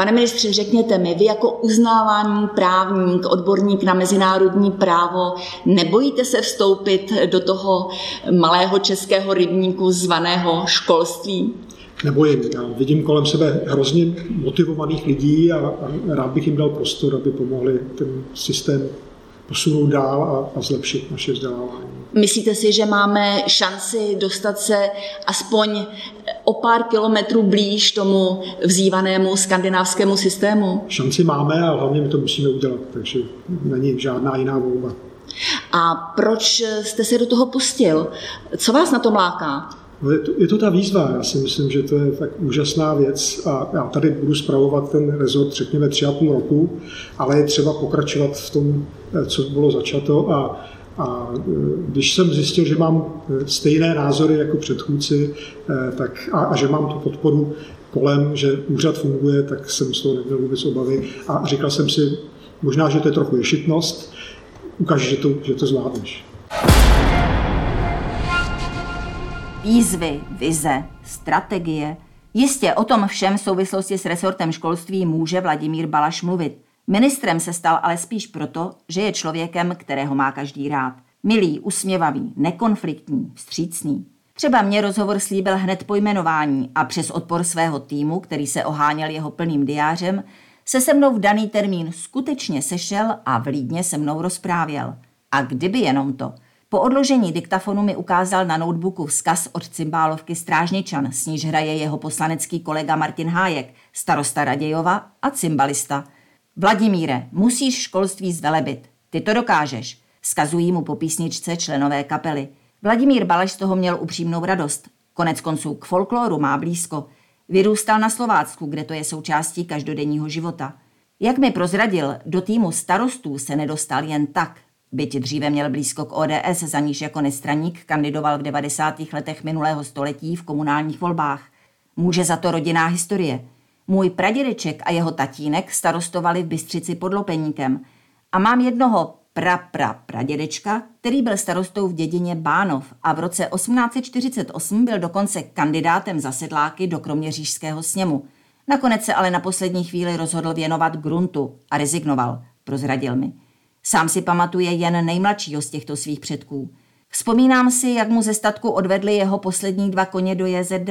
Pane ministře, řekněte mi, vy jako uznávání právník, odborník na mezinárodní právo, nebojíte se vstoupit do toho malého českého rybníku zvaného školství? nebojím. Já vidím kolem sebe hrozně motivovaných lidí a, a rád bych jim dal prostor, aby pomohli ten systém posunout dál a, a zlepšit naše vzdělávání. Myslíte si, že máme šanci dostat se aspoň o pár kilometrů blíž tomu vzývanému skandinávskému systému? Šanci máme a hlavně my to musíme udělat, takže není žádná jiná volba. A proč jste se do toho pustil? Co vás na tom láká? No je, to, je to ta výzva, já si myslím, že to je tak úžasná věc a já tady budu zpravovat ten rezort, řekněme, tři a půl roku, ale je třeba pokračovat v tom, eh, co bylo začato a a eh, když jsem zjistil, že mám eh, stejné názory jako předchůdci tak, a, a že mám tu podporu kolem, že úřad funguje, tak jsem z toho neměl vůbec obavy a říkal jsem si, možná, že to je trochu ješitnost, ukáž, že to, že to zvládneš. Výzvy, vize, strategie. Jistě o tom všem v souvislosti s resortem školství může Vladimír Balaš mluvit. Ministrem se stal ale spíš proto, že je člověkem, kterého má každý rád. Milý, usměvavý, nekonfliktní, vstřícný. Třeba mě rozhovor slíbil hned po jmenování a přes odpor svého týmu, který se oháněl jeho plným diářem, se se mnou v daný termín skutečně sešel a vlídně se mnou rozprávěl. A kdyby jenom to – po odložení diktafonu mi ukázal na notebooku vzkaz od cymbálovky Strážničan, s níž hraje jeho poslanecký kolega Martin Hájek, starosta Radějova a cymbalista. Vladimíre, musíš školství zvelebit. Ty to dokážeš, skazují mu po písničce členové kapely. Vladimír Balaš z toho měl upřímnou radost. Konec konců k folkloru má blízko. Vyrůstal na Slovácku, kde to je součástí každodenního života. Jak mi prozradil, do týmu starostů se nedostal jen tak, Byť dříve měl blízko k ODS, za níž jako nestraník kandidoval v 90. letech minulého století v komunálních volbách. Může za to rodinná historie. Můj pradědeček a jeho tatínek starostovali v Bystřici pod Lopeníkem. A mám jednoho pra pra pradědečka, který byl starostou v dědině Bánov a v roce 1848 byl dokonce kandidátem za sedláky do Kroměřížského sněmu. Nakonec se ale na poslední chvíli rozhodl věnovat gruntu a rezignoval, prozradil mi. Sám si pamatuje jen nejmladšího z těchto svých předků. Vzpomínám si, jak mu ze statku odvedli jeho poslední dva koně do JZD.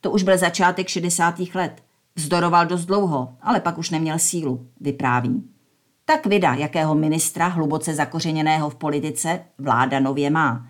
To už byl začátek 60. let. Vzdoroval dost dlouho, ale pak už neměl sílu, vypráví. Tak vida, jakého ministra hluboce zakořeněného v politice vláda nově má.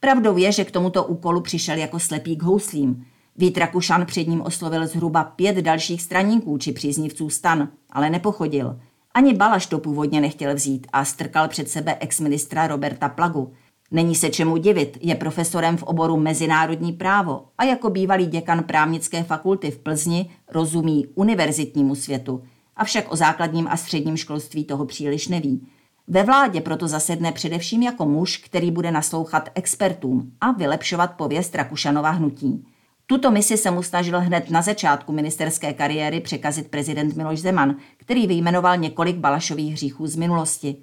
Pravdou je, že k tomuto úkolu přišel jako slepý k houslím. Vít Rakušan před ním oslovil zhruba pět dalších straníků či příznivců stan, ale nepochodil – ani Balaš to původně nechtěl vzít a strkal před sebe exministra Roberta Plagu. Není se čemu divit, je profesorem v oboru mezinárodní právo a jako bývalý děkan právnické fakulty v Plzni rozumí univerzitnímu světu, avšak o základním a středním školství toho příliš neví. Ve vládě proto zasedne především jako muž, který bude naslouchat expertům a vylepšovat pověst Rakušanova hnutí. Tuto misi se mu snažil hned na začátku ministerské kariéry překazit prezident Miloš Zeman, který vyjmenoval několik Balašových hříchů z minulosti.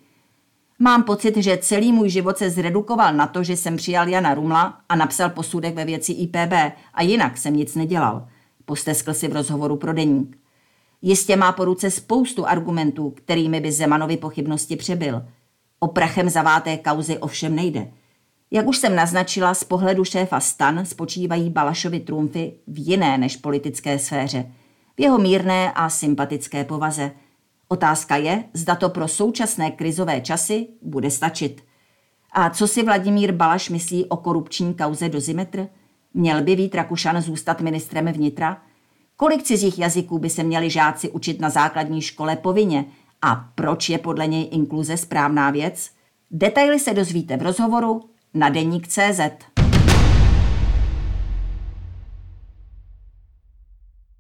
Mám pocit, že celý můj život se zredukoval na to, že jsem přijal Jana Rumla a napsal posudek ve věci IPB a jinak jsem nic nedělal. Posteskl si v rozhovoru pro deník. Jistě má po ruce spoustu argumentů, kterými by Zemanovi pochybnosti přebyl. O prachem zaváté kauzy ovšem nejde – jak už jsem naznačila, z pohledu šéfa stan spočívají Balašovi trumfy v jiné než politické sféře, v jeho mírné a sympatické povaze. Otázka je, zda to pro současné krizové časy bude stačit. A co si Vladimír Balaš myslí o korupční kauze Dozimetr? Měl by Vít Rakušan zůstat ministrem vnitra? Kolik cizích jazyků by se měli žáci učit na základní škole povinně? A proč je podle něj inkluze správná věc? Detaily se dozvíte v rozhovoru na deník CZ.